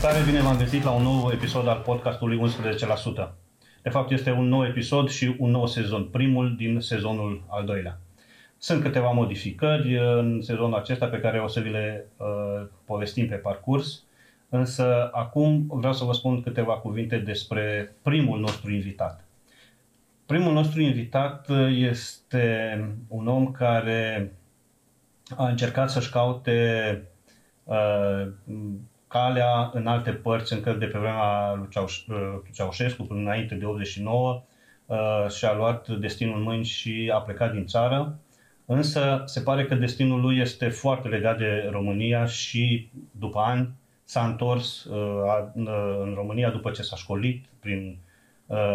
Salutare, bine v-am găsit la un nou episod al podcastului 11%. De fapt, este un nou episod și un nou sezon, primul din sezonul al doilea. Sunt câteva modificări în sezonul acesta pe care o să vi le uh, povestim pe parcurs, însă acum vreau să vă spun câteva cuvinte despre primul nostru invitat. Primul nostru invitat este un om care a încercat să-și caute uh, calea în alte părți încă de pe vremea lui uh, Ceaușescu, până înainte de 89, uh, și-a luat destinul în mâini și a plecat din țară. Însă se pare că destinul lui este foarte legat de România și după ani s-a întors uh, în România după ce s-a școlit prin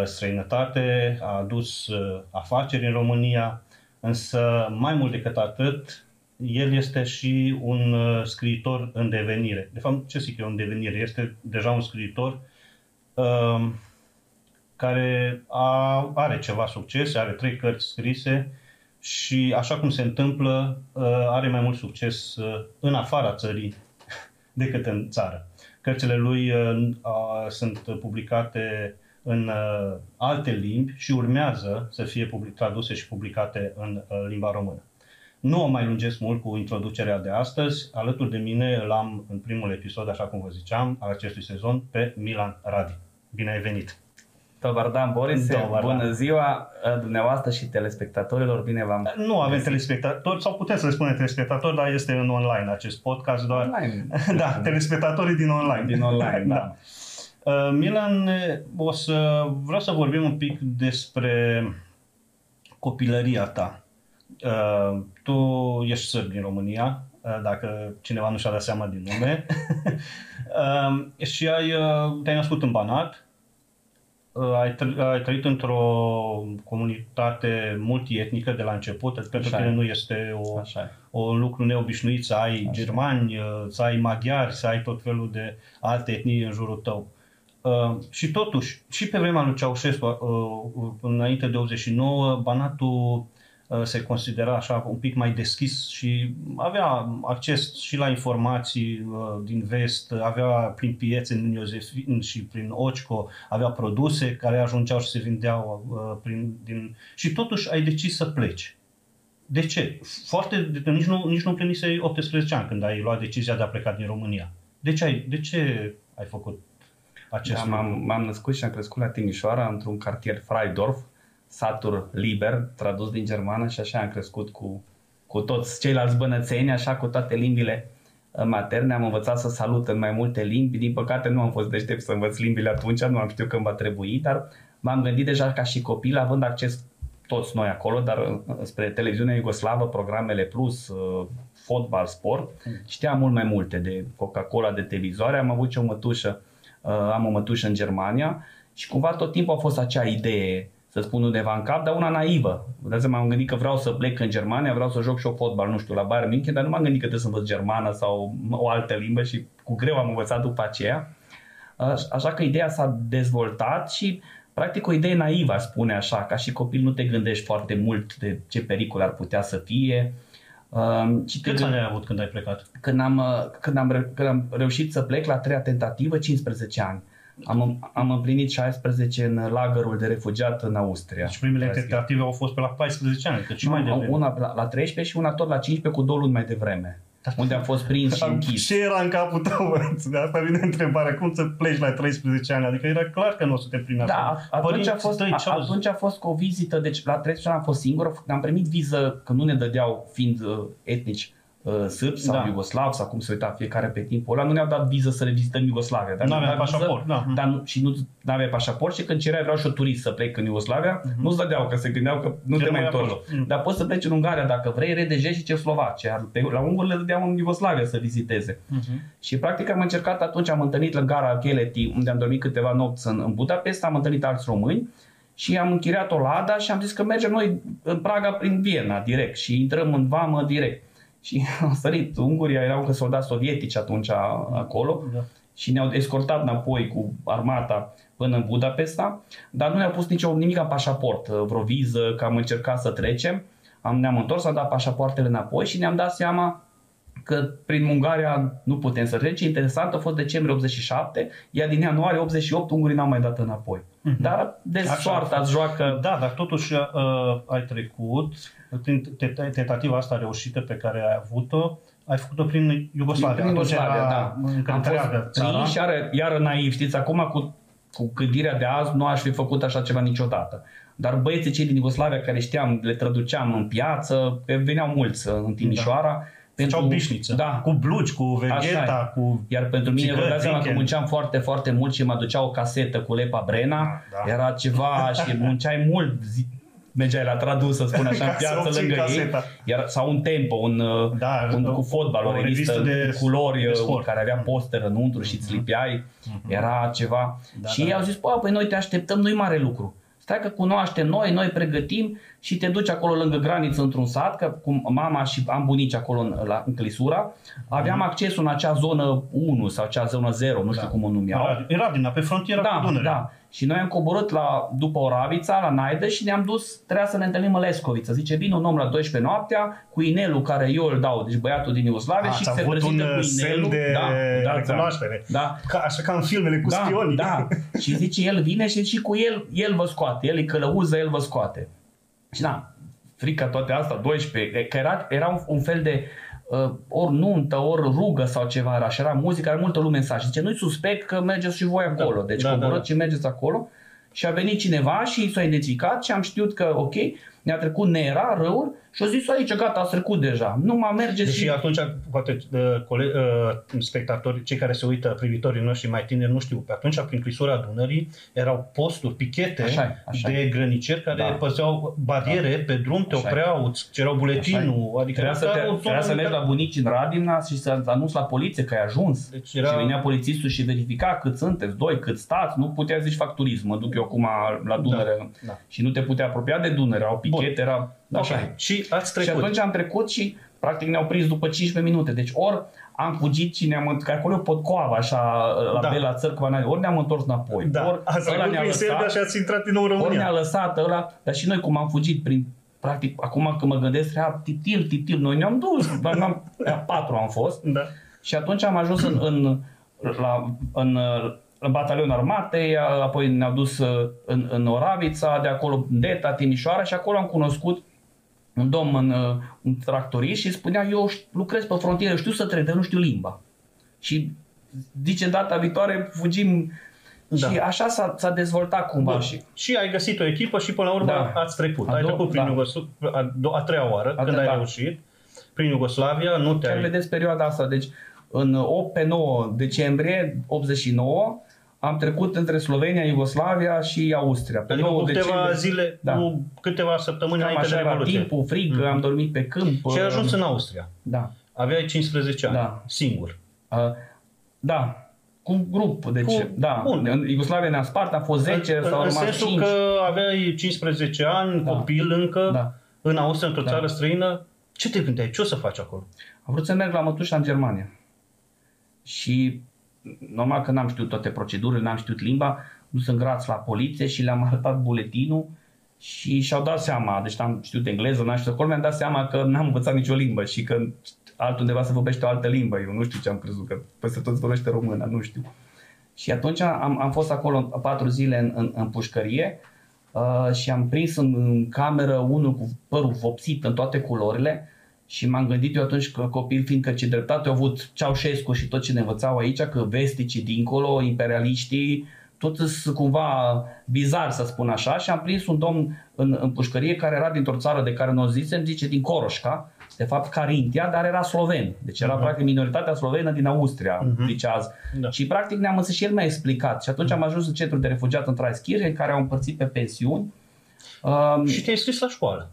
străinătate, a adus afaceri în România, însă mai mult decât atât, el este și un uh, scriitor în devenire. De fapt, ce zic eu în devenire? Este deja un scriitor uh, care a, are ceva succes, are trei cărți scrise și așa cum se întâmplă, uh, are mai mult succes uh, în afara țării decât în țară. Cărțile lui uh, uh, sunt publicate în uh, alte limbi și urmează să fie public, traduse și publicate în uh, limba română. Nu o mai lungesc mult cu introducerea de astăzi. Alături de mine îl am în primul episod, așa cum vă ziceam, al acestui sezon, pe Milan Radi. Bine ai venit! Tovardan Boris, bună ziua dumneavoastră și telespectatorilor, bine v-am Nu avem găsit. telespectatori, sau putem să le spunem telespectatori, dar este în online acest podcast doar. Online. da, telespectatorii din online. Din online, da. da. Uh, Milan, o să vreau să vorbim un pic despre copilăria ta. Uh, tu ești sârb din România, uh, dacă cineva nu și-a dat seama din nume, uh, și ai, uh, te-ai născut în Banat, uh, ai, tr- ai trăit într-o comunitate multietnică de la început, Așa pentru că nu este o, o, un lucru neobișnuit să ai Așa. germani, uh, să ai maghiari, să ai tot felul de alte etnii în jurul tău. Uh, și totuși, și pe vremea lui Ceaușescu, uh, înainte de 89, Banatul Uh, se considera așa un pic mai deschis și avea acces și la informații uh, din vest, avea prin piețe în Iosefin și prin Occo, avea produse care ajungeau și se vindeau uh, prin, din... și totuși ai decis să pleci. De ce? Foarte, nici nu, nici nu plinise 18 ani când ai luat decizia de a pleca din România. De ce ai, de ce ai făcut acest da, m-am, m-am născut și am crescut la Timișoara, într-un cartier Freidorf, satur liber, tradus din germană și așa am crescut cu, cu toți ceilalți bănățeni, așa cu toate limbile uh, materne. Am învățat să salut în mai multe limbi. Din păcate nu am fost deștept să învăț limbile atunci, nu am știut când va trebui, dar m-am gândit deja ca și copil, având acces toți noi acolo, dar uh, spre televiziunea iugoslavă, programele plus, uh, fotbal, sport, știam mult mai multe de Coca-Cola, de televizoare. Am avut și o mătușă, am o mătușă în Germania și cumva tot timpul a fost acea idee să spun undeva în cap, dar una naivă. Dați m-am gândit că vreau să plec în Germania, vreau să joc și o fotbal, nu știu, la Bayern München, dar nu m-am gândit că trebuie să învăț germană sau o altă limbă și cu greu am învățat după aceea. Așa că ideea s-a dezvoltat și practic o idee naivă, aș spune așa, ca și copil nu te gândești foarte mult de ce pericol ar putea să fie. Și Câți ani ai avut când ai plecat? Când am, când, am, când am reușit să plec la treia tentativă, 15 ani. Am, am împlinit 16 în lagărul de refugiat în Austria. Și primele tentative au fost pe la 14 ani, cât și mai devreme. Una la, la 13 și una tot la 15 cu două luni mai devreme. Da. Unde am fost prins și închis. Ce era în capul tău? De asta vine întrebarea. Cum să pleci la 13 ani? Adică era clar că nu o să te primească. Da, atunci a, fost, a, atunci a fost cu o vizită. Deci la 13 ani am fost singur. Am primit viză că nu ne dădeau fiind uh, etnici uh, sârbi sau da. iugoslav sau cum se uita fiecare pe timpul ăla, nu ne-au dat viză să le vizităm Iugoslavia. Dar nu avea pașaport, viză, da. Dar nu, și nu avea pașaport și când cereai vreau și o turist să plec în Iugoslavia, uh-huh. nu-ți dădeau, că se gândeau că nu Ce te mai întorci. Uh-huh. Dar poți să pleci în Ungaria dacă vrei, RDJ și Cehoslovacia. La unguri le dădeau în Iugoslavia să viziteze. Uh-huh. Și practic am încercat atunci, am întâlnit la gara Cheleti, unde am dormit câteva nopți în, în Budapest, am întâlnit alți români și am închiriat o lada și am zis că mergem noi în Praga prin Viena direct și intrăm în vamă direct. Și au sărit Unguria, erau încă soldați sovietici atunci acolo da. și ne-au escortat înapoi cu armata până în Budapesta, dar nu ne-au pus nicio, nimic în pașaport, vreo viză, că am încercat să trecem. Am, ne-am întors, am dat pașapoartele înapoi și ne-am dat seama că prin Ungaria nu putem să trecem. Interesant a fost decembrie 87, iar din ianuarie 88 ungurii n-au mai dat înapoi. Mm-hmm. Dar de Așa soarta a îți joacă... Da, dar totuși uh, ai trecut, prin te- tentativa asta reușită pe care ai avut-o, ai făcut-o prin Iugoslavia. Prin Atunci Iugoslavia, era da. încă Am întreagă fost țara. prins, iar, iar naiv, știți, acum cu, cu gândirea de azi nu aș fi făcut așa ceva niciodată. Dar băieții cei din Iugoslavia care știam, le traduceam în piață, veneau mulți în Timișoara. Făceau bișniță. Da, Cu blugi, cu Așa vegheta, e. cu... Iar pentru mine, vă țigări, dați seama că weekend. munceam foarte, foarte mult și mă aducea o casetă cu Lepa Brena. Da. Era ceva și munceai mult. Zi, mergeai la tradus, să spun așa, în Ca să piață obții lângă caseta. ei. Iar, sau un tempo, un, Da, un, o- cu fotbal, o, o revistă, revistă de- cu culori de uh, sport. care avea poster înăuntru și îți lipeai. Era ceva. Da, și da. ei au zis, bă, păi noi te așteptăm, nu-i mare lucru. Stai că cunoaștem noi, noi pregătim și te duci acolo lângă graniță într-un sat, că cu mama și am bunici acolo în, la, în Clisura, aveam accesul în acea zonă 1 sau acea zonă 0, nu știu Da. cum o numeau. Era, era din pe frontiera Da, cu Dunărea. da. Și noi am coborât la, după Oravița, la Naide și ne-am dus, trebuia să ne întâlnim în Lescoviță. Zice, vine un om la 12 noaptea cu inelul care eu îl dau, deci băiatul din Iugoslavia și Ați se avut prezintă un cu uh, semn inelul. de da, da, recunoaștere. Da, Ca, așa ca în filmele cu da, spionii. da. Și zice, el vine și și cu el, el vă scoate, el îi călăuză, el vă scoate. Și da, frica toate astea, 12, că era, era un, un fel de uh, ori nuntă, ori rugă sau ceva era și era muzică, are multă lume în sat. Și zice, nu-i suspect că mergeți și voi acolo. Da, deci da, da, coborâți da. și mergeți acolo. Și a venit cineva și s-a identificat și am știut că, ok, ne-a trecut Nera, răul, și a zis aici, gata, a trecut deja. Nu mai mergeți Deși și... atunci, poate, uh, cole, uh, spectatorii, cei care se uită, privitorii noștri mai tineri, nu știu, pe atunci, prin clisura Dunării, erau posturi, pichete Așa-i, așa-i. de grăniceri care Da. păzeau bariere pe drum, te Așa-i. opreau, îți cereau buletinul, adică Trebuia să, era te, o zonă trebuia să în mergi care- la bunici în Radimna și să anunți la poliție că ai ajuns. Deci Era... era- Și venea polițistul și verifica cât sunteți, doi, cât stați, nu putea zici facturism, mă duc eu acum la Dunăre da. și nu te putea apropia de Dunăre, au pichete, era... Așa Ok. e. Și ați Și trecut. atunci am trecut și practic ne-au prins după 15 minute. Deci ori am fugit și ne-am că acolo e Podcoava, așa, la Da. da. Bela Țărcova, ori ne-am întors înapoi. da, Ori ați ăla trecut ne-a prin Serbia lăsat, și ați intrat din nou în ori ne-a România. lăsat ăla, dar și noi cum am fugit prin practic, acum când mă gândesc, era titil, titil, noi ne-am dus, dar n-am, patru am fost, Da. și atunci am ajuns în, în, la, în, în batalion armatei, apoi ne-au dus uh, în, în Oravița, de acolo în Deta, Timișoara și acolo am cunoscut un domn, în, uh, un tractorist și spunea, eu ș- lucrez pe frontieră, știu să trec, dar nu știu limba. Și zice, data viitoare fugim Da. și așa s-a, s-a dezvoltat cumva Bun. și Și ai găsit o echipă și până la urmă Da. ați trecut. A ai doua- trecut prin da. Iugoslavia, a, do- a treia oară, A când treia, ai da. reușit, prin Iugoslavia, nu Chiar te-ai... vedeți perioada asta. Deci, în 8 pe 9 decembrie 89, am trecut între Slovenia, Iugoslavia și Austria. Pe Adică 9 cu câteva decembrie, zile, Da. cu câteva săptămâni cam înainte de așa era Revoluție. timpul, frig, am dormit pe câmp. Și ai ajuns uh, în Austria. Da. Aveai 15 ani, Da. singur. Uh, da. Cu un grup, deci, Cu- da. bun. În Iugoslavia ne-am spart, am fost 10, în, sau în rămas sensul 5. că aveai 15 ani, Da. copil încă, Da. în Austria, într-o Da. țară străină. Ce te gândeai? Ce o să faci acolo? Am vrut să merg la mătușa în Germania. Și normal că n-am știut toate procedurile, n-am știut limba, nu sunt graț la poliție și le-am arătat buletinul și și-au dat seama, deci am știut engleză, n-am știut acolo, mi-am dat seama că n-am învățat nicio limbă și că altundeva se vorbește o altă limbă. Eu nu știu ce am crezut, că peste tot se vorbește română, nu știu. Și atunci am, am fost acolo patru zile în, în, în pușcărie uh, și am prins în, în cameră unul cu părul vopsit în toate culorile și m-am gândit eu atunci că copil, fiindcă ce dreptate au avut Ceaușescu și tot ce ne învățau aici, că vesticii dincolo, imperialiștii, tot sunt cumva bizar să spun așa și am prins un domn în, în pușcărie care era dintr-o țară de care nu o zisem, zice din Coroșca, de fapt Carintia, dar era sloven. Deci era uh-huh. practic minoritatea slovenă din Austria, uh-huh. zice azi. Da. Și practic ne-am însă și el mi-a explicat. Și atunci am ajuns în centrul de refugiat în Traischire, în care au împărțit pe pensiuni. Um, Și te-ai scris la școală.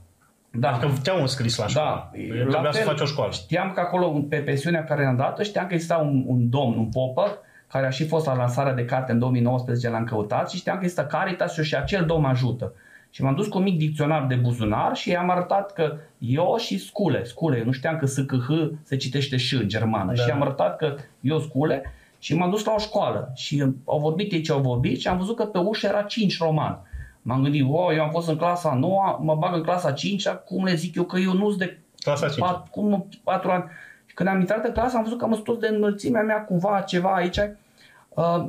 Da. Că te-au înscris la școală. Da, Trebuia la să fel, faci o școală. Știam că acolo, pe pensiunea care am dat știam că exista un, un domn, un popă, care a și fost la lansarea de carte în 2019, l-am căutat și știam că există Caritas și acel domn ajută. Și m-am dus cu un mic dicționar de buzunar și i-am arătat că eu și scule, scule, eu nu știam că SKH se citește și în germană. Da. Și i-am arătat că eu scule și m-am dus la o școală și au vorbit ei ce au vorbit și am văzut că pe ușă era 5 roman. M-am gândit, wow, eu am fost în clasa 9, mă bag în clasa 5 cum le zic eu că eu nu sunt de Clasa 5. Pat, cum patru ani. Și când am intrat în clasă am văzut că am toți de înălțimea mea cumva ceva aici. Uh,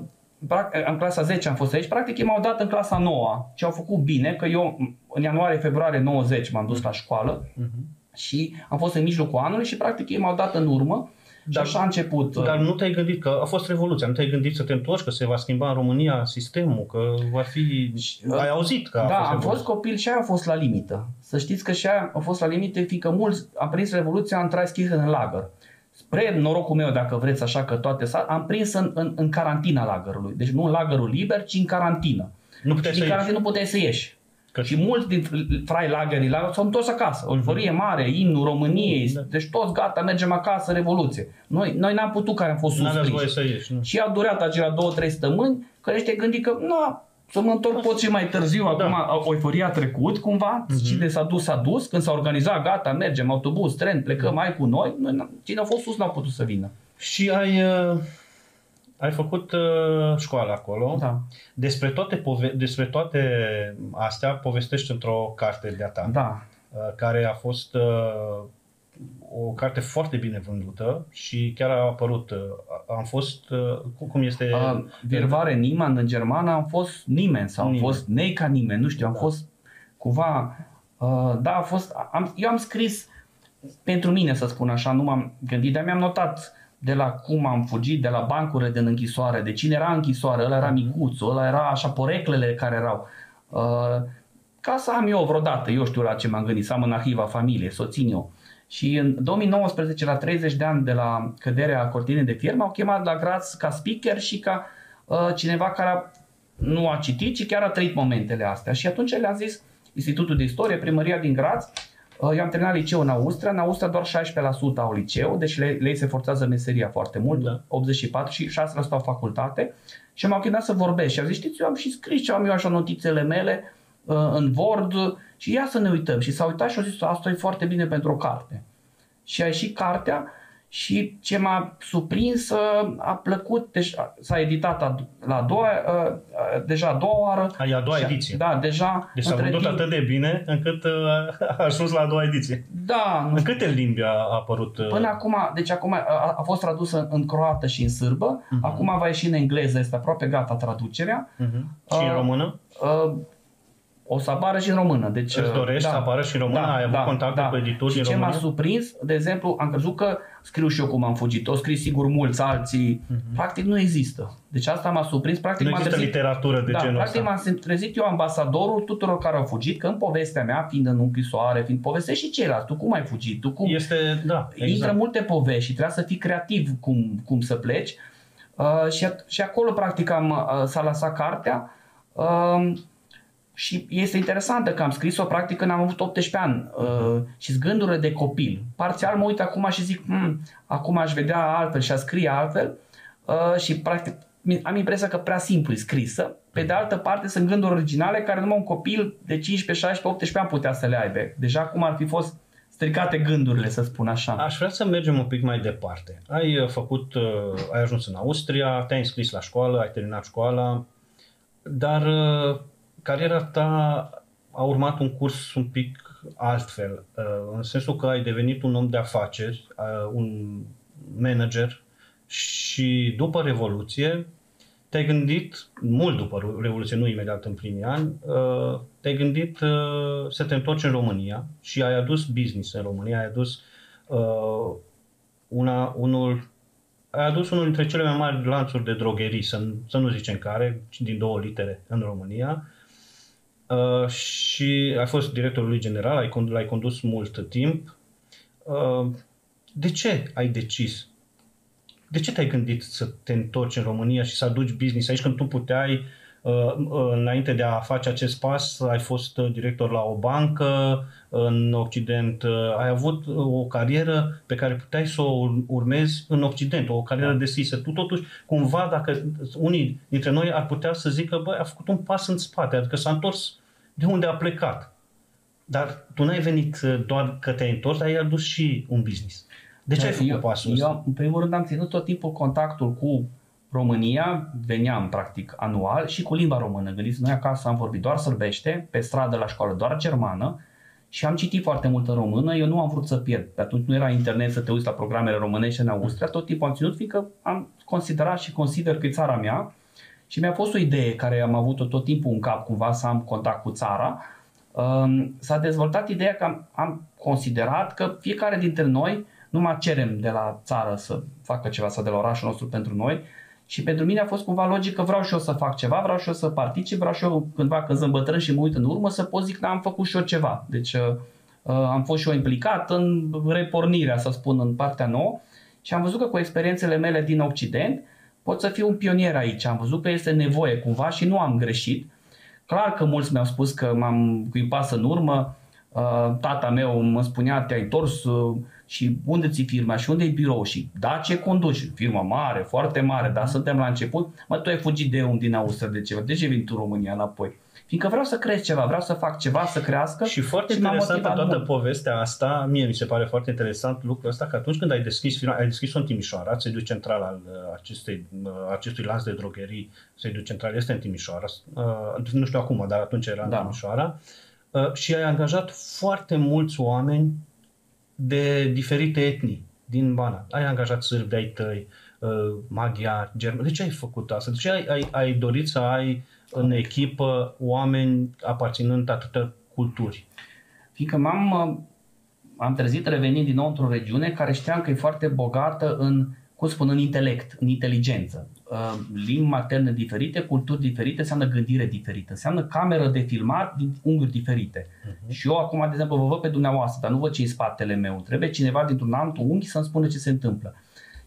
în clasa 10 am fost aici, practic ei m-au dat în clasa 9 și au făcut bine, că eu în ianuarie-februarie 90 m-am dus la școală uh-huh. și am fost în mijlocul anului și practic ei m-au dat în urmă dar, și așa a început. Dar nu te-ai gândit că a fost revoluția, nu te-ai gândit să te întorci, că se va schimba în România sistemul, că va fi... Ai auzit că a Da, fost am fost copil și aia a fost la limită. Să știți că și aia a fost la limită, fiindcă mulți am prins revoluția în trai în lagăr. Spre norocul meu, dacă vreți așa că toate s am prins în, în, în carantina lagărului. Deci nu în lagărul liber, ci în carantină. Nu puteai și din carantină nu puteai să ieși. Că și mulți din frai lagării la s-au întors acasă. O euforie mare, imnul României, da. deci toți gata, mergem acasă, revoluție. Noi, noi n-am putut care am fost suspriși. să ieși, nu? Și a durat acelea două, trei săptămâni, că te gândi că, nu, să mă întorc pot și mai târziu, da. acum euforia a trecut cumva, uh-huh. cine s-a dus, s-a dus, când s-a organizat, gata, mergem, autobuz, tren, plecăm, mai cu noi, noi cine a fost sus n-a putut să vină. Și ai, uh, ai făcut uh, școală acolo. Da. Despre toate, pove- despre toate astea povestești într-o carte de-a ta. Da. Uh, care a fost uh, o carte foarte bine vândută și chiar a apărut. Uh, am fost, uh, cum este... Uh, Virvare Niemand în germană am fost nimeni sau am fost nei ca nimeni, nu știu, am da. fost cumva... Uh, da, a fost... Am, eu am scris pentru mine, să spun așa, nu m-am gândit, dar mi-am notat de la cum am fugit, de la bancurile din închisoare, de cine era închisoare, ăla era mhm. micuțul, ăla era așa poreclele care erau. Uh, ca să am eu vreodată, eu știu la ce m-am gândit, să am în arhiva familie, să o țin eu. Și în 2019, la 30 de ani de la căderea cortinei de fier, m-au chemat la Graz ca speaker și ca uh, cineva care a, nu a citit, ci chiar a trăit momentele astea. Și atunci le-am zis Institutul de Istorie, Primăria din Graz, uh, eu am terminat liceu în Austria, în Austria doar 16% au liceu, deci le, le se forțează meseria foarte mult, da. 84 și 6% au facultate. Și m-au chemat să vorbesc și am zis, știți, eu am și scris ce am eu așa notițele mele, Uh, în Word și ia să ne uităm. Și s-a uitat și a zis, asta e foarte bine pentru o carte. Și a ieșit cartea și ce m-a surprins uh, a plăcut, deci s-a editat la a doua, uh, deja a doua oară. A, a doua ediție. Da, deja. Deci s-a vândut timp... atât de bine încât a ajuns la a doua ediție. Da. Nu în câte limbi a apărut? Până acum, deci acum a, a fost tradusă în croată și în sârbă, uh-huh. acum va ieși în engleză, este aproape gata traducerea. Uh-huh. Și uh, în română? Uh, o să apară și în română. Deci, Îți dorești da, să apară și în română? Da, Ai avut da, contact da. cu editori și în ce România? m-a surprins, de exemplu, am crezut că scriu și eu cum am fugit. O scris sigur mulți alții. Uh-huh. Practic nu există. Deci asta m-a surprins. Practic nu există trezit, literatură de da, genul practic ăsta. m-am trezit eu ambasadorul tuturor care au fugit, că în povestea mea, fiind în închisoare, fiind povestești și ceilalți. Tu cum ai fugit? Tu cum... Este, da, exact. Intră multe povești și trebuie să fii creativ cum, cum să pleci. Uh, și, și acolo, practic, am, uh, s-a lăsat cartea. Uh, și este interesantă că am scris-o practic când am avut 18 ani uh, și gândurile de copil. Parțial mă uit acum și zic, hm, acum aș vedea altfel și aș scrie altfel uh, și practic am impresia că prea simplu e scrisă. Pe de altă parte sunt gânduri originale care numai un copil de 15, 16, 18 ani putea să le aibă. Deja cum ar fi fost stricate gândurile, să spun așa. Aș vrea să mergem un pic mai departe. Ai uh, făcut, uh, ai ajuns în Austria, te-ai înscris la școală, ai terminat școala, dar uh, cariera ta a urmat un curs un pic altfel, uh, în sensul că ai devenit un om de afaceri, uh, un manager și după Revoluție te-ai gândit, mult după Revoluție, nu imediat în primii ani, uh, te-ai gândit să te întorci în România și ai adus business în România, ai adus una, unul ai adus unul dintre cele mai mari lanțuri de drogherii, să, să nu zicem care, din două litere în România, Uh, și ai fost directorul lui general, ai, l-ai condus mult timp. Uh, de ce ai decis? De ce te-ai gândit să te întorci în România și să aduci business aici când tu puteai, uh, uh, înainte de a face acest pas, ai fost director la o bancă în Occident, uh, ai avut o carieră pe care puteai să o urmezi în Occident, o carieră da. deschisă. Tu totuși, cumva, dacă unii dintre noi ar putea să zică, băi, a făcut un pas în spate, adică s-a întors de unde a plecat. Dar tu n-ai venit uh, doar că te-ai întors, dar ai adus și un business. De ce da, ai făcut eu, pasul eu, ăsta? în primul rând, am ținut tot timpul contactul cu România, veneam practic anual și cu limba română. Gândiți, noi acasă am vorbit doar sârbește, pe stradă la școală doar germană și am citit foarte mult în română, eu nu am vrut să pierd. Pe atunci nu era internet să te uiți la programele românești în Austria, tot timpul am ținut, fiindcă am considerat și consider că e țara mea și mi-a fost o idee care am avut-o tot timpul în cap, cumva să am contact cu țara. Um, s-a dezvoltat ideea că am, am considerat că fiecare dintre noi nu mai cerem de la țară să facă ceva sau de la orașul nostru pentru noi, și pentru mine a fost cumva logic că vreau și eu să fac ceva, vreau și eu să particip, vreau și eu cândva când sunt bătrân și mă uit în urmă să pot zic că am făcut și eu ceva. Deci uh, uh, am fost și eu implicat în repornirea, să spun, în partea nouă și am văzut că cu experiențele mele din Occident pot să fiu un pionier aici. Am văzut că este nevoie cumva și nu am greșit. Clar că mulți mi-au spus că m-am cuipat în urmă, uh, tata meu mă spunea te-ai întors și unde ți firma și unde e birou și da, ce conduci? Firma mare, foarte mare, dar suntem la început. Mă, tu ai fugit de un din Austria, de ceva. De ce vin tu România înapoi? Fiindcă vreau să cresc ceva, vreau să fac ceva, să crească. Și foarte și interesantă toată mult. povestea asta, mie mi se pare foarte interesant lucrul ăsta, că atunci când ai deschis firma, ai deschis-o în Timișoara, ți duci central al uh, acestei, uh, acestui lanț de drogherii, se duce central, este în Timișoara, uh, nu știu acum, dar atunci era în da. Timișoara, și ai angajat foarte mulți oameni de diferite etnii din Bana. Ai angajat sârbi de-ai tăi, uh, maghiari, germani. De ce ai făcut asta? De ce ai, ai, ai dorit să ai în echipă oameni aparținând atâtea culturi? Fiindcă m-am uh, am trezit revenind din nou într-o regiune care știam că e foarte bogată în cum spun, în intelect, în inteligență. Uh, limbi materne diferite, culturi diferite, înseamnă gândire diferită, înseamnă cameră de filmat din unghiuri diferite. Uh-huh. Și eu acum, de exemplu, vă văd pe dumneavoastră, dar nu văd ce în spatele meu. Trebuie cineva dintr-un alt unghi să-mi spună ce se întâmplă.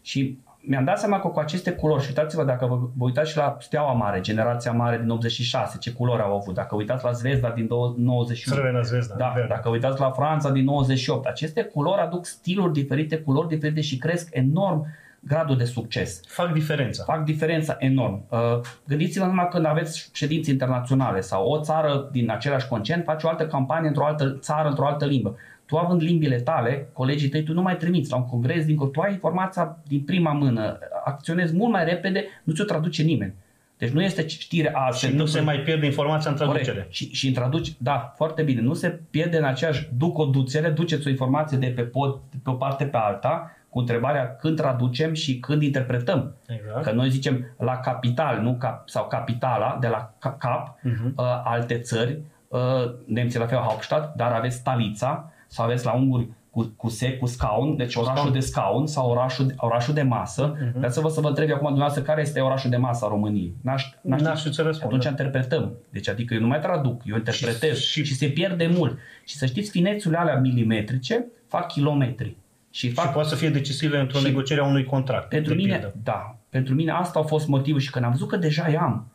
Și mi-am dat seama că cu aceste culori, și uitați-vă dacă vă, vă uitați și la Steaua Mare, generația mare din 86, ce culori au avut, dacă uitați la Zvezda din 91, Crvena Zvezda, da, verde. dacă uitați la Franța din 98, aceste culori aduc stiluri diferite, culori diferite și cresc enorm gradul de succes. Fac diferența. Fac diferența enorm. Uh, gândiți-vă numai când aveți ședințe internaționale sau o țară din același concent face o altă campanie într-o altă țară, într-o altă limbă. Tu având limbile tale, colegii tăi, tu nu mai trimiți la un congres, din tu ai informația din prima mână, acționezi mult mai repede, nu ți-o traduce nimeni. Deci nu este știre a Și nu se mai pierde informația în traducere. Corect. Și, și în traduci, da, foarte bine. Nu se pierde în aceeași duc o ducere, duceți o informație de pe pod, de pe o parte pe alta, cu întrebarea când traducem și când interpretăm. Exact. Că noi zicem la capital, nu cap, sau capitala, de la cap, uh-huh. uh, alte țări, uh, nemții la fel Hauptstadt, dar aveți stalița sau aveți la unguri cu, cu sec, cu scaun, deci cu orașul scaun. de scaun sau orașul, orașul de masă. Uh-huh. Mhm. Vreau să vă, să vă întreb acum dumneavoastră care este orașul de masă a României. N-aș, n-aș, n-aș ce răspund. Atunci interpretăm. Deci adică eu nu mai traduc, eu interpretez și, și, și se pierde mult. Și să știți, finețurile alea milimetrice fac kilometri. Și, fac... și poate să fie decisive într-o și negociere a unui contract. Pentru mine, pildă. da. Pentru mine asta a fost motivul și când am văzut că deja i-am,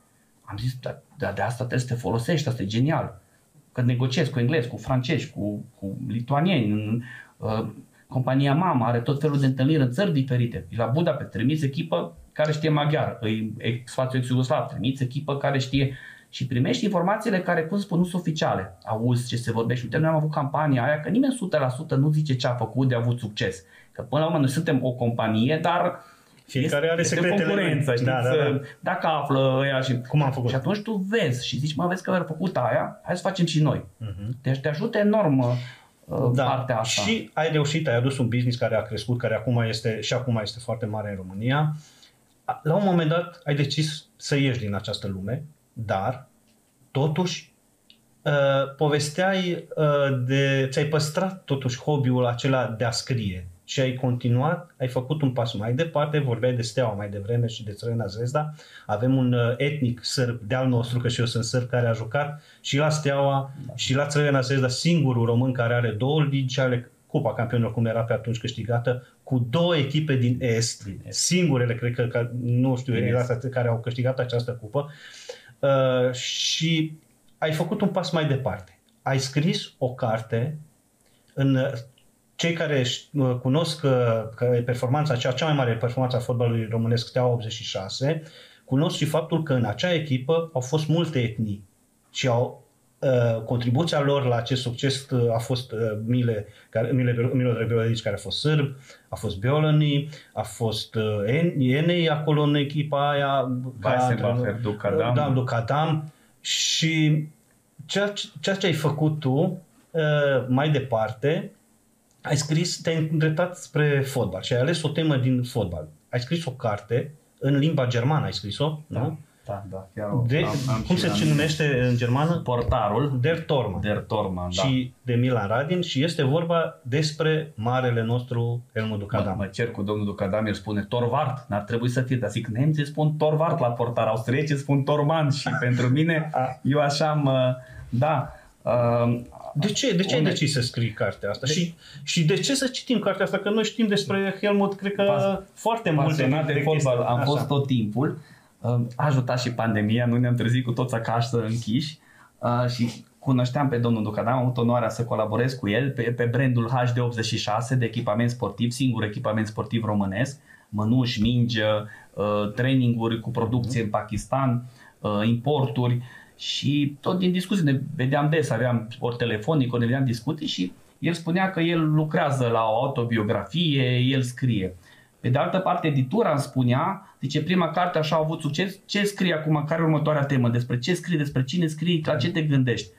am zis, da, da, de asta trebuie să te folosești, asta e genial. Că negociezi cu englezi, cu francezi, cu, cu lituanieni, uh, compania mama are tot felul de întâlniri în țări diferite. La Budapest trimiți echipă care știe maghiar, îi spațiul ex-Iugoslav, trimiți echipă care știe și primești informațiile care, cum spun, nu sunt oficiale. Auzi ce se vorbește. Uite, noi am avut campania aia, că nimeni 100% nu zice ce a făcut de a avut succes. Că până la urmă noi suntem o companie, dar fiecare are este secretele. concurență, știți? Da, da, da. Dacă află ăia și... Cum am făcut? Și atunci tu vezi și zici, mă, vezi că ai făcut aia, hai să facem și noi. Uh-huh. Deci te ajută enorm uh, da. partea asta. Și ai reușit, ai adus un business care a crescut, care acum este și acum este foarte mare în România. La un moment dat ai decis să ieși din această lume, dar totuși uh, povesteai uh, de, ți-ai păstrat totuși hobby-ul acela de a scrie și ai continuat, ai făcut un pas mai departe, vorbeai de Steaua mai devreme și de Țărâna Zvezda, avem un uh, etnic sârb de-al nostru, că și eu sunt sârb, care a jucat și la Steaua da. și la Țărâna Zvezda, singurul român care are două ligi ale Cupa Campionilor, cum era pe atunci câștigată, cu două echipe din Est, din Est. singurele, cred că, că nu știu, care au câștigat această cupă. Uh, și ai făcut un pas mai departe. Ai scris o carte în uh, cei care uh, cunosc că, că performanța, cea, cea mai mare performanță a fotbalului românesc, Steaua 86, cunosc și faptul că în acea echipă au fost multe etnii și au Uh, contribuția lor la acest succes uh, a fost uh, Mile, care, Mile, Mile Rebeladici, care a fost sârb, a fost Biolani, a fost uh, Enei acolo în echipa aia. Weissenbacher, Ducadam. Da, Ducadam. Și ceea, ceea ce ai făcut tu uh, mai departe, ai scris, te-ai îndreptat spre fotbal și ai ales o temă din fotbal. Ai scris o carte în limba germană, ai scris-o, Da, nu? Da, da. Chiar o, De, am, am cum și se am- numește în germană? Portarul Der Torma. Der Torman, da. și de Milan Radin și este vorba despre marele nostru Helmut Mă, Ducadam. mă cer cu domnul Ducadam, el spune Torvart, n-ar trebui să fie, dar zic, nemții spun Torvart la portar, austriecii spun Torman și pentru mine, A. eu așa am, uh, da, uh, De ce? De ce ai Une- decis să scrii cartea asta? De- Și, și de ce să citim cartea asta? Că noi știm despre Helmut, cred că Pas- foarte multe. pasionat de dintre fotbal chestii. am Așa. fost tot timpul. Uh, A ajutat și pandemia, nu ne-am trezit cu toți acasă închiși uh, și cunoșteam pe domnul Ducadam, am avut onoarea să colaborez cu el pe, pe brandul HD86 de echipament sportiv, singur echipament sportiv românesc, mănuși, minge, uh, traininguri cu producție în Pakistan, uh, importuri și tot din discuții ne vedeam des, aveam ori telefonic, ori ne vedeam discuții și el spunea că el lucrează la o autobiografie, el scrie. Pe de altă parte, editura îmi spunea, zice, prima carte așa a avut succes, ce scrie acum, care e următoarea temă, despre ce scrii, despre cine scrii, la ce te gândești.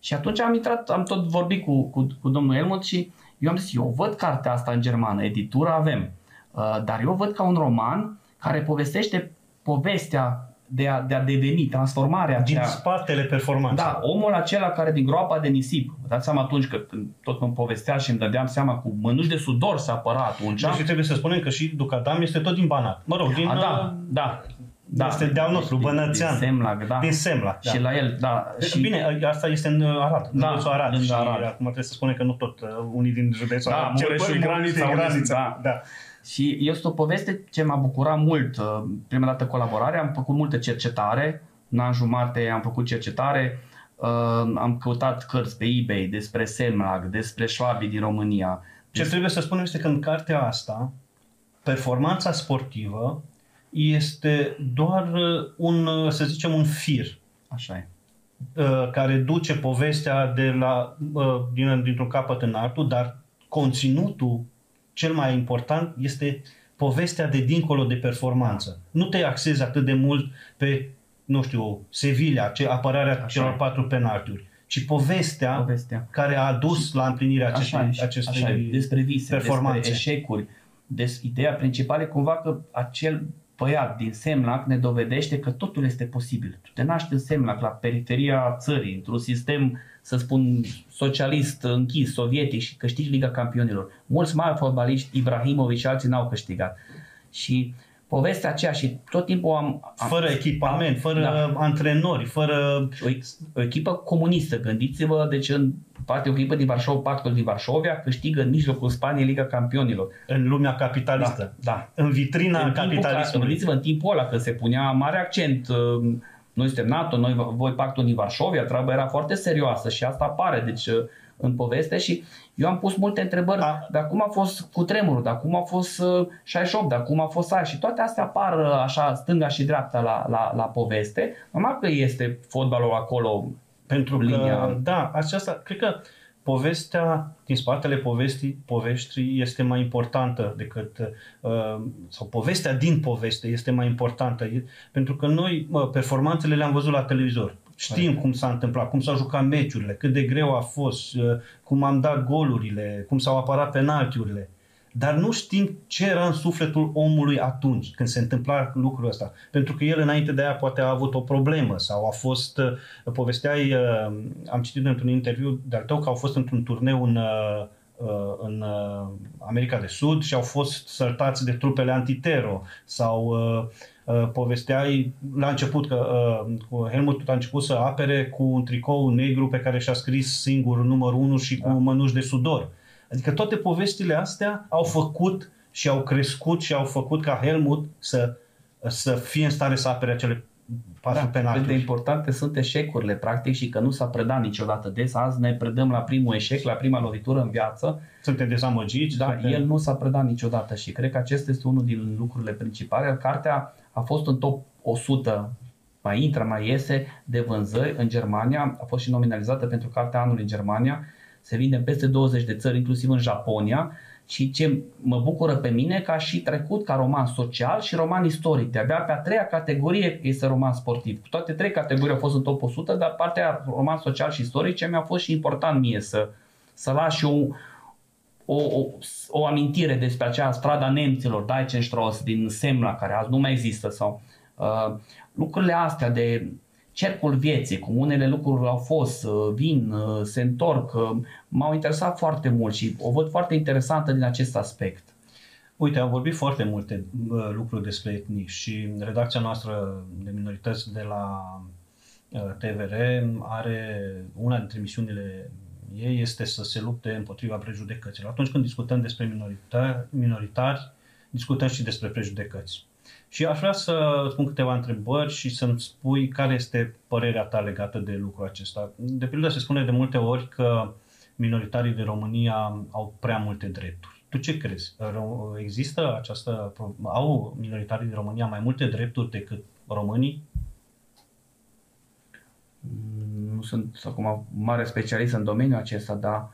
Și atunci am intrat, am tot vorbit cu, cu, cu domnul Helmut și eu am zis, eu văd cartea asta în germană, editura avem, uh, dar eu văd ca un roman care povestește povestea de a, de a deveni, transformarea Din aceea. spatele performanței. Da, omul acela care din groapa de nisip, vă dați seama atunci că când tot îmi povestea și îmi dădeam seama cu mânuși de sudor se apăra atunci. Deci trebuie să spunem că și Ducadam este tot din Banat. Mă rog, din, A, da, uh, da. da. Este de-al nostru, Din- bănățean. Din Semlac, da. din Semla. Și la el, da. Și... Și, Bine, asta este în Arad, în Da, județul Arad. lângă și Arad. acum trebuie să spunem că nu tot uh, unii din județul Da, Arad. cel Mureșul puțin e granița, Mureșul e unde- granița. da. Da. Și este o poveste ce m-a bucurat mult. uh, Prima dată colaborare, am făcut multă cercetare. În an jumate am făcut cercetare. uh, Am căutat cărți pe eBay despre Semlac, despre șvabii din România. Ce trebuie să spunem este că în cartea asta, performanța sportivă este doar uh, un, uh, să zicem, un fir Așa e. uh, care duce povestea de la, uh, din, dintr-un capăt în altul, dar conținutul cel mai important este povestea de dincolo de performanță. Nu te axezi atât de mult pe, nu știu, Sevilla, ce, apărarea Așa celor e. patru penaltiuri, ci povestea, Povestea. care a adus la împlinirea acestei, Așa, e, acestei așa e, despre vise, performanțe. despre eșecuri. Des, ideea principală e cumva că acel băiat din Semlac ne dovedește că totul este posibil. Tu te naști în Semlac, la periferia țării, într-un sistem, să spun, socialist, închis, sovietic și câștigi Liga Campionilor. Mulți mari fotbaliști, Ibrahimovic și alții n-au câștigat. Și povestea aceea și tot timpul am... am Fără echipament, fără Da. antrenori, fără... o, ex- o echipă comunistă, gândiți-vă, deci în parte o echipă din Varșovia, Pactul din Varșovia, câștigă în mijlocul Spaniei Liga Campionilor. în lumea capitalistă. da. În vitrina În timpul ca- capitalismului. Gândiți-vă în timpul ăla când se punea mare accent, uh, noi suntem NATO, noi, voi Pactul din Varșovia, treaba era foarte serioasă și asta apare deci, uh, în poveste și eu am pus multe întrebări, A. dar cum a fost cu tremurul, dar cum a fost uh, 68, dar cum a fost aia și toate astea apar uh, așa stânga și dreapta la, la, la poveste. Normal că este fotbalul acolo Pentru că, linia. da, aceasta, cred că povestea din spatele povestii, poveștii este mai importantă decât, uh, sau povestea din poveste este mai importantă, E- pentru că noi mă, performanțele le-am văzut la televizor. Știm cum s-a întâmplat, cum s-au jucat meciurile, cât de greu a fost, uh, cum am dat golurile, cum s-au apărat penaltiurile. Dar nu știm ce era în sufletul omului atunci când se întâmpla lucrul ăsta. Pentru că el înainte de aia poate a avut o problemă sau a fost, uh, povesteai, uh, am citit într-un interviu de-al tău că au fost într-un turneu în, uh, uh, în uh, America de Sud și au fost sărtați de trupele antitero sau uh, uh, povesteai la început că uh, cu Helmut a început să apere cu un tricou negru pe care și-a scris singur numărul 1 și cu Da. mănuși de sudor. Adică toate povestile astea au făcut și au crescut și au făcut ca Helmut să, să fie în stare să apere acele patru Da, cât de penalturi. importante sunt eșecurile, practic, și că nu s-a predat niciodată des. Azi ne predăm la primul eșec, la prima lovitură în viață, Suntem dezamăgiți. dar suntem... el nu s-a predat niciodată și cred că acesta este unul din lucrurile principale. Cartea a fost în top 100, mai intră, mai iese, de vânzări în Germania, a fost și nominalizată pentru Cartea Anului în Germania se vinde în peste 20 de țări, inclusiv în Japonia, și ce mă bucură pe mine că a și trecut ca roman social și roman istoric. De-abia pe a treia categorie este roman sportiv. Toate trei categorii au fost în top 100, dar partea roman social și istoric ce mi-a fost și important mie să, să las și o, o, o, o amintire despre acea strada nemților, Deichenstrasse din Semla, care azi nu mai există, sau uh, lucrurile astea de cercul vieții, cum unele lucruri au fost, uh, vin, uh, se întorc, uh, m-au interesat foarte mult și o văd foarte interesantă din acest aspect. Uite, am vorbit foarte multe lucruri despre etnii și redacția noastră de minorități de la TVR are una dintre misiunile ei este să se lupte împotriva prejudecăților. Atunci când discutăm despre minoritari, minoritari discutăm și despre prejudecăți. Și aș vrea să spun câteva întrebări și să-mi spui care este părerea ta legată de lucrul acesta. De pildă se spune de multe ori că minoritarii de România au prea multe drepturi. Tu ce crezi? Există această... Au minoritarii de România mai multe drepturi decât românii? Nu sunt acum mare specialist în domeniul acesta, dar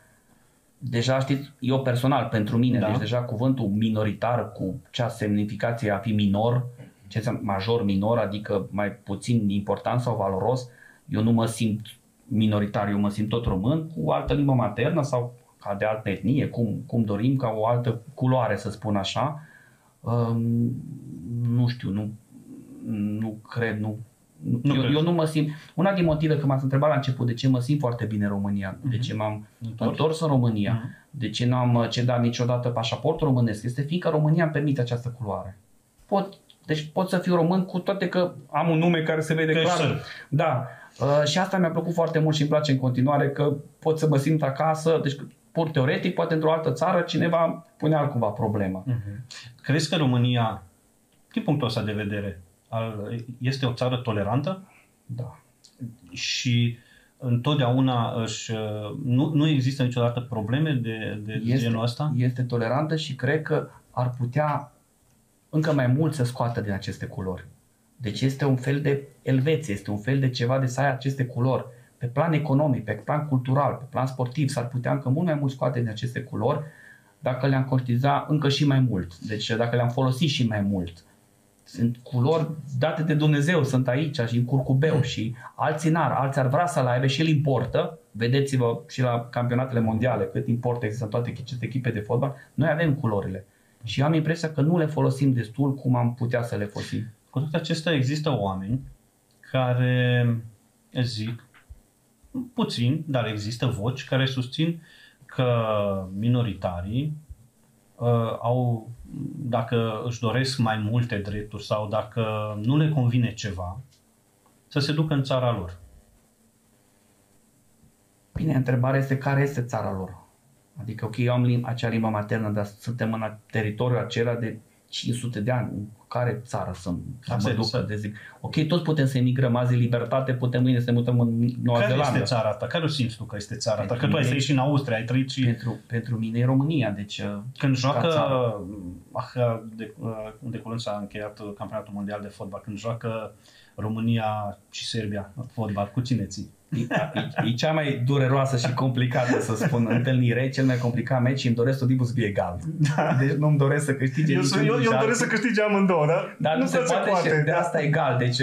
deja știți, eu personal, pentru mine, da. deci deja cuvântul minoritar cu cea semnificație a fi minor, ce înseamnă major, minor, adică mai puțin important sau valoros, eu nu mă simt minoritar, eu mă simt tot român cu o altă limbă maternă sau ca de altă etnie, cum, cum dorim, ca o altă culoare, să spun așa. Um, nu știu, nu, nu cred, nu nu eu, eu nu mă simt... Una din motive că m-ați întrebat la început de ce mă simt foarte bine în România, uh-huh. de ce m-am întors, întors în România, uh-huh. de ce n-am uh, cedat niciodată pașaportul românesc, este fiindcă România îmi permite această culoare. Pot, deci pot să fiu român cu toate că am un nume care se vede clar. Să. Da. Uh, și asta mi-a plăcut foarte mult și îmi place în continuare că pot să mă simt acasă, deci pur teoretic, poate într-o altă țară cineva pune altcumva problema. Uh-huh. Crezi că România, din punctul ăsta de vedere, este o țară tolerantă. Da. Și întotdeauna își, nu, nu există niciodată probleme de, de este, genul ăsta? Este tolerantă și cred că ar putea încă mai mult să scoată din aceste culori. Deci este un fel de Elveție, este un fel de ceva de să ai aceste culori. Pe plan economic, pe plan cultural, pe plan sportiv, s-ar putea încă mult mai mult scoate din aceste culori dacă le-am conștientiza încă și mai mult. Deci dacă le-am folosit și mai mult sunt culori date de Dumnezeu, sunt aici și în curcubeu mm. și alții n-ar, alții ar vrea să-l aibă și el importă, vedeți-vă și la campionatele mondiale cât import există în toate aceste echipe de fotbal, noi avem culorile. Și eu am impresia că nu le folosim destul cum am putea să le folosim. Cu toate acestea există oameni care zic, puțin, dar există voci care susțin că minoritarii uh, au dacă își doresc mai multe drepturi sau dacă nu le convine ceva, să se ducă în țara lor. Bine, întrebarea este care este țara lor. Adică, ok, eu am lim- acea limbă maternă, dar suntem în teritoriul acela de 500 de ani. Care țară să, să mă duc? Să... De zic, ok, toți putem să emigrăm azi libertate, putem mâine să ne mutăm în Noua Care Zeelandă. este țara ta? Care o simți tu că este țara pentru ta? Că tu ai trăit și în Austria, ai trăit și... Pentru, pentru mine e România, deci... Uh, când joacă... Ah, de, uh, de curând s-a încheiat campionatul mondial de fotbal, când joacă România și Serbia fotbal, cu cine ții? E, e cea mai dureroasă și complicată, să spun, întâlnire, cel mai complicat meci și îmi doresc tot timpul să fie egal. Da. Deci nu-mi doresc să câștige Eu, eu, eu doresc să câștige amândouă, da? Dar nu, nu se, se poate, poate și de asta egal. Deci,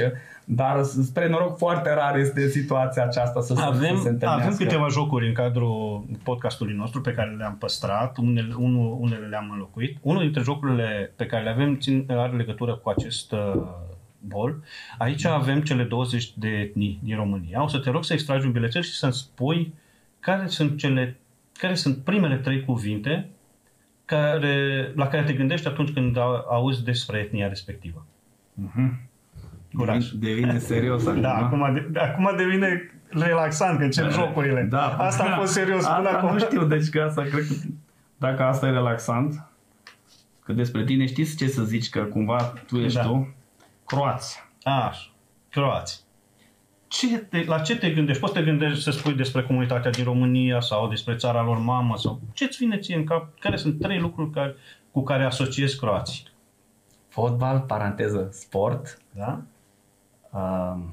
dar spre noroc foarte rar este situația aceasta să avem, se, să se Avem câteva jocuri în cadrul podcastului nostru pe care le-am păstrat, unele, unul, unele le-am înlocuit. Unul dintre jocurile pe care le avem țin, are legătură cu acest uh, bol. Aici avem cele 20 de etnii din România. O să te rog să extragi un bilețel și să-mi spui care sunt, cele, care sunt primele trei cuvinte care, la care te gândești atunci când auzi despre etnia respectivă. Uh-huh. Curaj. Devine serios acum. Da, acum, de, acum devine relaxant că încep da, jocurile. Da, asta a fost serios până acum. nu știu, deci că asta cred că dacă asta e relaxant, că despre tine știți ce să zici, că cumva tu ești da. tu, Croați. Așa, croați. Ce te, la ce te gândești? Poți să te gândești să spui despre comunitatea din România sau despre țara lor mamă sau ce-ți vine ție în cap? Care sunt trei lucruri care, cu care asociezi croații? Fotbal, paranteză, sport. Da? Uh,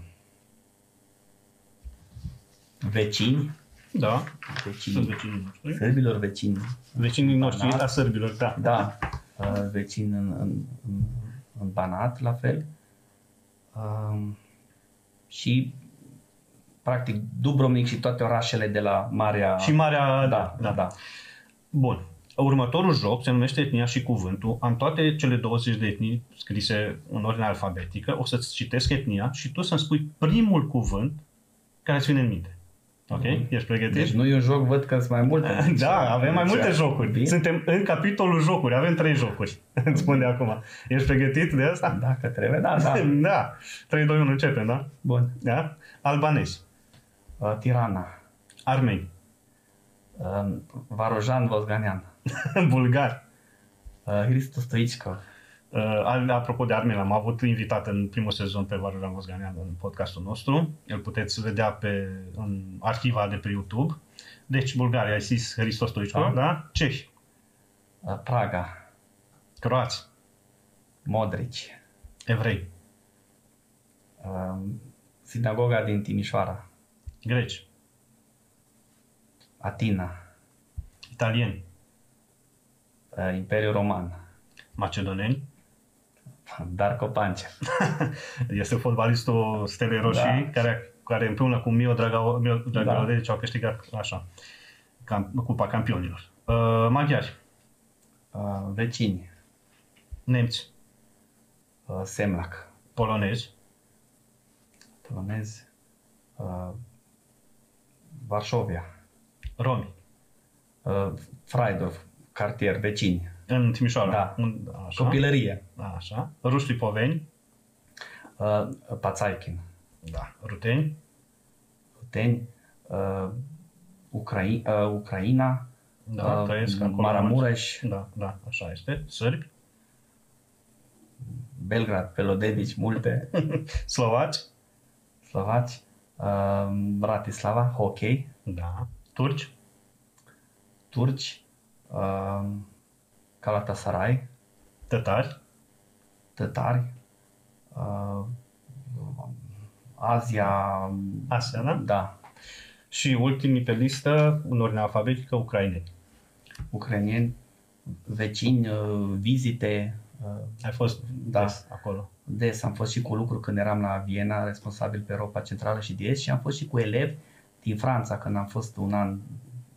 vecini. Da, sunt Vecinii, vecinii noștri. sărbilor vecini. Vecinii noștri Banat. a sărbilor, da. Da, uh, vecini în, în, în, în Banat, la fel. Um, și, practic, Dubrovnik și toate orașele de la Marea... Și Marea... Da, da, da. Bun. Următorul joc se numește Etnia și Cuvântul. Am toate cele 20 de etnii scrise în ordine alfabetică. O să-ți citesc etnia și tu să-mi spui primul cuvânt care îți vine în minte. Ok? Ești pregătit? Deci nu e un joc, văd că sunt mai multe. Da, avem mai multe Deci, jocuri. bine. Suntem în capitolul jocuri, avem trei jocuri. Îți spun de acum. Ești pregătit de asta? Dacă trebuie, da, da. Da. 3, 2, 1, începem, da? Bun. Da? Albanezi, Uh, Tirana. armeni, Uh, Varojan Vosganian. bulgari. Uh, Hristo Stoichkov. Uh, al- apropo de armeni, l-am avut invitat în primul sezon pe Varujan Vosganian în podcastul nostru. Îl puteți vedea pe, în arhiva de pe YouTube. Deci, Bulgaria, ai zis Hristos Stoichkov, Da. da? Cehi, Uh, Praga. croați, Modric. evrei, Uh, Sinagoga din Timișoara. greci, Atina. italieni, Uh, Imperiul Roman. macedoneni, Darko Pancea. este fotbalistul Stele Roșii, Da. care, care împreună cu Mio Draga- Mio Da. Dragalovici au câștigat așa, cam, Cupa Campionilor. Uh, maghiari, Uh, vecini. nemți, Uh, Semlac. polonezi, Polonezi. Uh, Varșovia. romi, Uh, Fraidorf. Cartier. Vecini. În Timișoara. Da. Un, așa. Copilărie. Așa. Ruși Lipoveni, Uh, Pațaichin. da. Ruteni, Ruteni. Uh, Ucrai- uh, Ucraina. da, uh, trăiesc acolo. Maramureș. Da, da, așa este. Sârbi, Belgrad. Pelodedici. Multe. slovaci, Slovaci. Uh, Bratislava. Hockey. da. Turci, Turci. Uh, Galatasaray. tătari, Tătari. Uh, Azia. Asia, da? Da. Și ultimii pe listă, în ordine alfabetică, ucraineni. Ucrainieni. Vecini. Uh, vizite. Uh, Ai fost Da. des acolo. des. Am fost și cu lucru când eram la Viena, responsabil pe Europa Centrală și de Est și am fost și cu elevi din Franța când am fost un an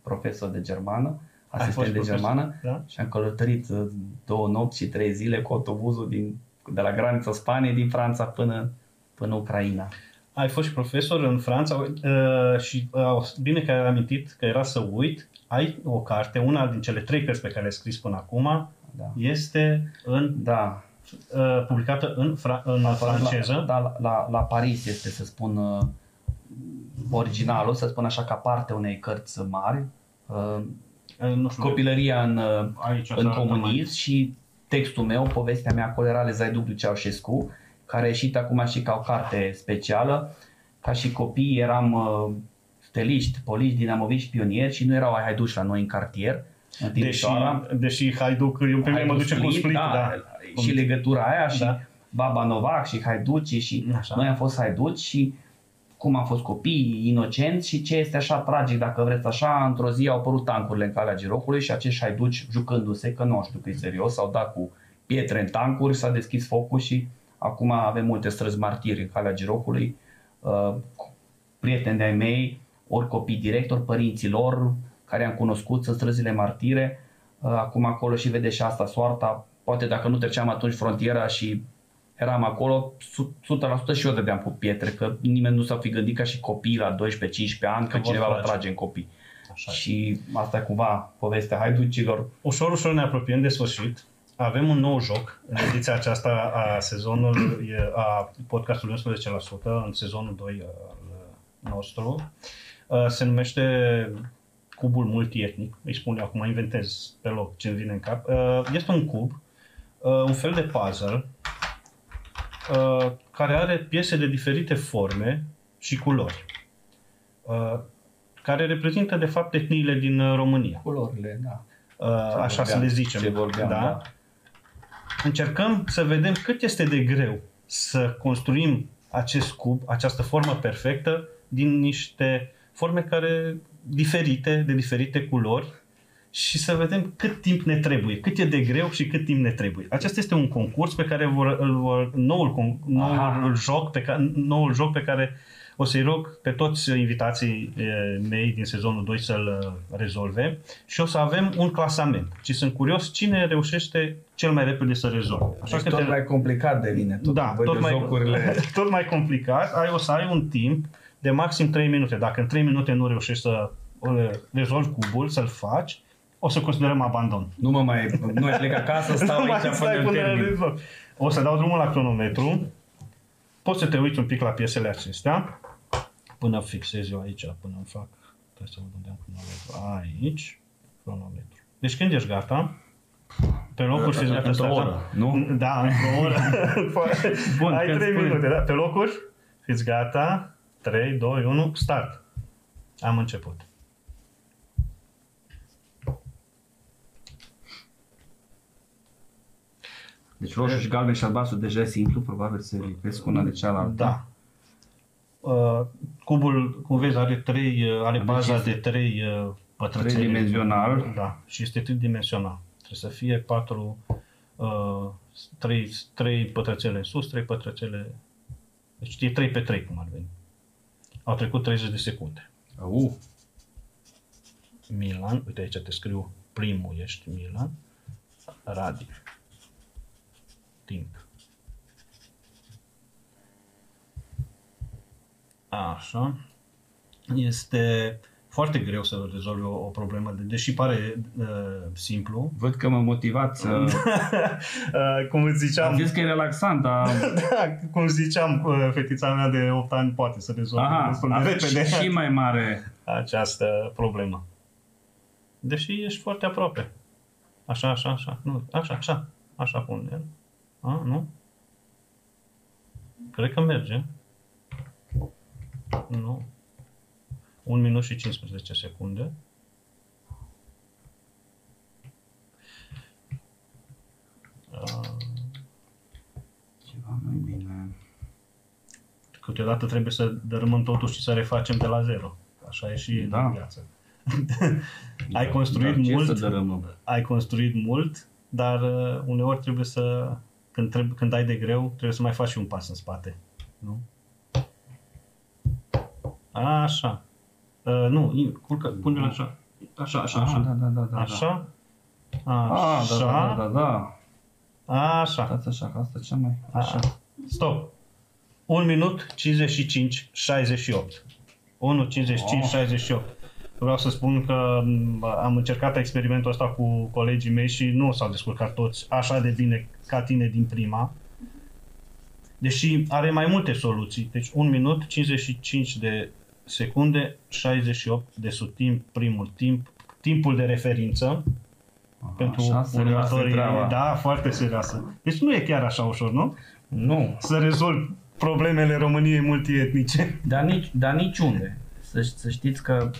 profesor de germană, Ai asistent fost de profesor, germană Da? și am călătorit uh, două nopți și trei zile cu autobuzul din, de la granița Spaniei din Franța până, până Ucraina. Ai fost și profesor în Franța uh, și uh, bine că ai amintit că era să uit. Ai o carte, una din cele trei cărți pe care le-ai scris până acum, Da. este în, Da, uh, publicată în, fra- în franceză. La, da, la, la, la Paris este, să spun, uh, originalul, să spun așa, ca parte unei cărți mari. Uh, Uh, nu știu, copilăria în, uh, aici în așa, comunism și textul meu, povestea mea acolo era Lezai Dublu Ceaușescu, care a ieșit acum și ca o carte specială. Ca și copii eram uh, steliști, poliști, dinamoviști, pionieri și nu erau ai haiduși la noi în cartier, în Deși, Timișoara. deși Haiduc, eu pe mine mă Haiduc duce cu Split, Split, da. da, și legătura aia și Da. Baba Novac și Haiduci și Așa. noi am fost Haiduci și cum am fost copii inocenți și ce este așa tragic, dacă vreți așa, într-o zi au apărut tancurile în calea girocului și acești haiduci jucându-se, că nu știu că e serios, s-au dat cu pietre în tancuri, s-a deschis focul și acum avem multe străzi martiri în calea girocului, uh, cu prieteni de-ai mei, ori copii direct, ori părinții lor, care am cunoscut, sunt străzile martire, Uh, acum acolo și vede și asta soarta, poate dacă nu treceam atunci frontiera și eram acolo, su- 100% și eu dădeam cu pietre, că nimeni nu s-a fi gândit ca și copii la 12-15 ani că, Că vor cineva va trage. trage în copii. Așa. Și asta e cumva povestea haiducilor. Ușor, ușor ne apropiem de sfârșit. Avem un nou joc în ediția aceasta a sezonului, a podcastului 11%, în sezonul 2 al nostru. Uh, Se numește cubul multietnic. Îi spun eu acum, inventez pe loc ce îmi vine în cap. Uh, Este un cub, uh, un fel de puzzle, uh, care are piese de diferite forme și culori, uh, care reprezintă, de fapt, etniile din uh, România. Culorile, da. Uh, Ce așa să vorbeam, le zicem. Ce vorbeam, da. da. Încercăm să vedem cât este de greu să construim acest cub, această formă perfectă, din niște forme care diferite, de diferite culori și să vedem cât timp ne trebuie, cât e de greu și cât timp ne trebuie. Acesta este un concurs pe care vor, îl vor, noul, con- noul, joc pe care, noul joc pe care o să-i rog pe toți invitații e, mei din sezonul 2 să-l uh, rezolve și o să avem un clasament. Și sunt curios cine reușește cel mai repede să rezolve. Așa deci că tot te... mai complicat devine tot, da, tot mai, jocurile. tot mai complicat. Ai, o să ai un timp de maxim 3 minute. Dacă în 3 minute nu reușești să rezolvi cubul, să-l faci, o să considerăm abandon. Nu mă mai, nu mai plec acasă, stau aici până, până termin. O să dau drumul la cronometru. Poți să te uiți un pic la piesele acestea. Până fixez eu aici, până îmi fac. Trebuie să văd unde am cronometru. Aici, cronometru. Deci când ești gata, pe locuri fiți gata într-o oră, nu? Da, într-o oră. Bun, Ai 3 minute, da? Pe locuri, fiți gata. 3, 2, 1, start. Am început. Deci roșu și galben și albastru deja e simplu, probabil se lipesc una de cealaltă. Da. Uh, cubul, cum vezi, are trei, uh, are baza de trei uh, pătrățele. Tridimensional. Da, și este tridimensional. Trebuie să fie patru, uh, trei, trei pătrățele în sus, trei pătrățele... Deci e 3 pe 3, cum ar veni. Au trecut 30 de secunde. Uh. Milan, uite aici te scriu primul ești Milan, Radi. Timp. Așa. Este foarte greu să rezolvi o, o problemă, deși pare uh, simplu. Văd că m-a motivat să... uh, cum ziceam... Am zis că e relaxant, dar... da, cum ziceam, uh, fetița mea de 8 ani poate să rezolve Aha, destul de repede. și mai mare această problemă. Deși ești foarte aproape. Așa, așa, așa. Nu, așa, așa. Așa pun el. A, nu? Cred că merge. Nu. 1 minut și 15 secunde. Ceva mai bine. Câteodată trebuie să dărâmăm totul și să refacem de la zero. Așa e și da. în viață. ai da, construit da, mult, ai construit mult, dar uh, uneori trebuie să, când, trebuie, când ai de greu, trebuie să mai faci și un pas în spate. Nu? Așa. Uh, nu, culcă, pune așa. Așa, așa, așa. Da, da, da, da. Așa. Așa. Ah, da, da, da, da. Așa. Stați așa, că asta ce mai... Așa. Stop. 1 minut 55, 68. 1, 55, oh. 68. Vreau să spun că am încercat experimentul ăsta cu colegii mei și nu s-au descurcat toți așa de bine ca tine din prima. Deși are mai multe soluții. Deci 1 minut 55 de secunde, 68 de subtimp, primul timp, timpul de referință Aha, pentru următorii. Da, foarte serioasă. Deci nu e chiar așa ușor, nu? Nu. Să rezolvi problemele României multietnice. Dar, nici, dar niciunde. Să, să știți că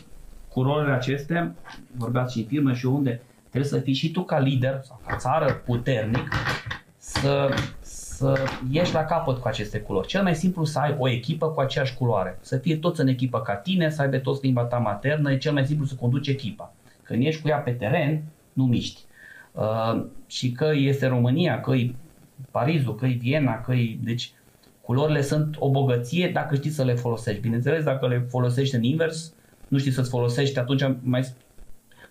cu rolele acestea, vorbeați și în firmă și unde, trebuie să fii și tu ca lider sau ca țară puternic să să ieși la capăt cu aceste culori. Cel mai simplu să ai o echipă cu aceeași culoare. Să fie toți în echipă ca tine, să aibă toți limba ta maternă, e cel mai simplu să conduci echipa. Când ești cu ea pe teren, nu miști. Uh, și că este România, că e Parizul, că e Viena, că e... Deci culorile sunt o bogăție dacă știi să le folosești. Bineînțeles, dacă le folosești în invers, nu știi să-ți folosești, atunci mai...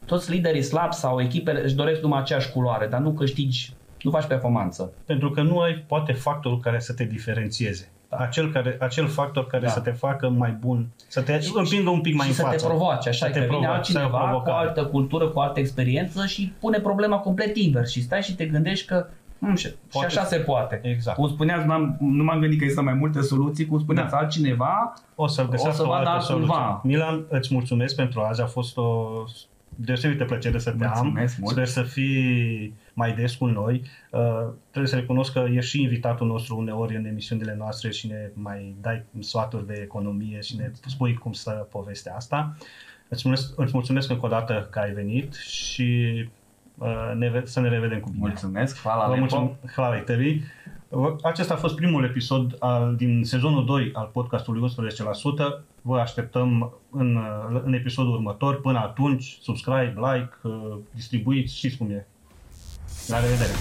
Toți liderii slabi sau echipele își doresc numai aceeași culoare, dar nu câștigi nu faci performanță. Pentru că nu ai poate factorul care să te diferențieze. Da. Acel, care, acel factor care da. să te facă mai bun, să te împingă un pic mai și în să față. te provoace, așa, să că te vine altcineva cu altă cultură, cu altă experiență și pune problema complet invers și stai și te gândești că Hmm, și, poate și așa se poate. Exact. Cum spuneați, n-am, nu m-am gândit că există mai multe soluții, cum spuneați, da. altcineva o să găsească o să o altă soluție. Milan, îți mulțumesc pentru azi, a fost o deosebită plăcere să te Mulțumesc am. Mult. Sper să fii mai des cu noi. Uh, trebuie să recunosc că ești și invitatul nostru uneori în emisiunile noastre și ne mai dai sfaturi de economie și ne spui cum să povestea asta. Îți mulțumesc, îți mulțumesc încă o dată că ai venit și uh, ne, să ne revedem cu bine. Mulțumesc, hvala Vă mulțumesc, hvala tării. Acesta a fost primul episod al, din sezonul 2 al podcastului 11%. vă așteptăm în, în episodul următor. Până atunci, subscribe, like, uh, distribuiți, știți cum e. La revedere!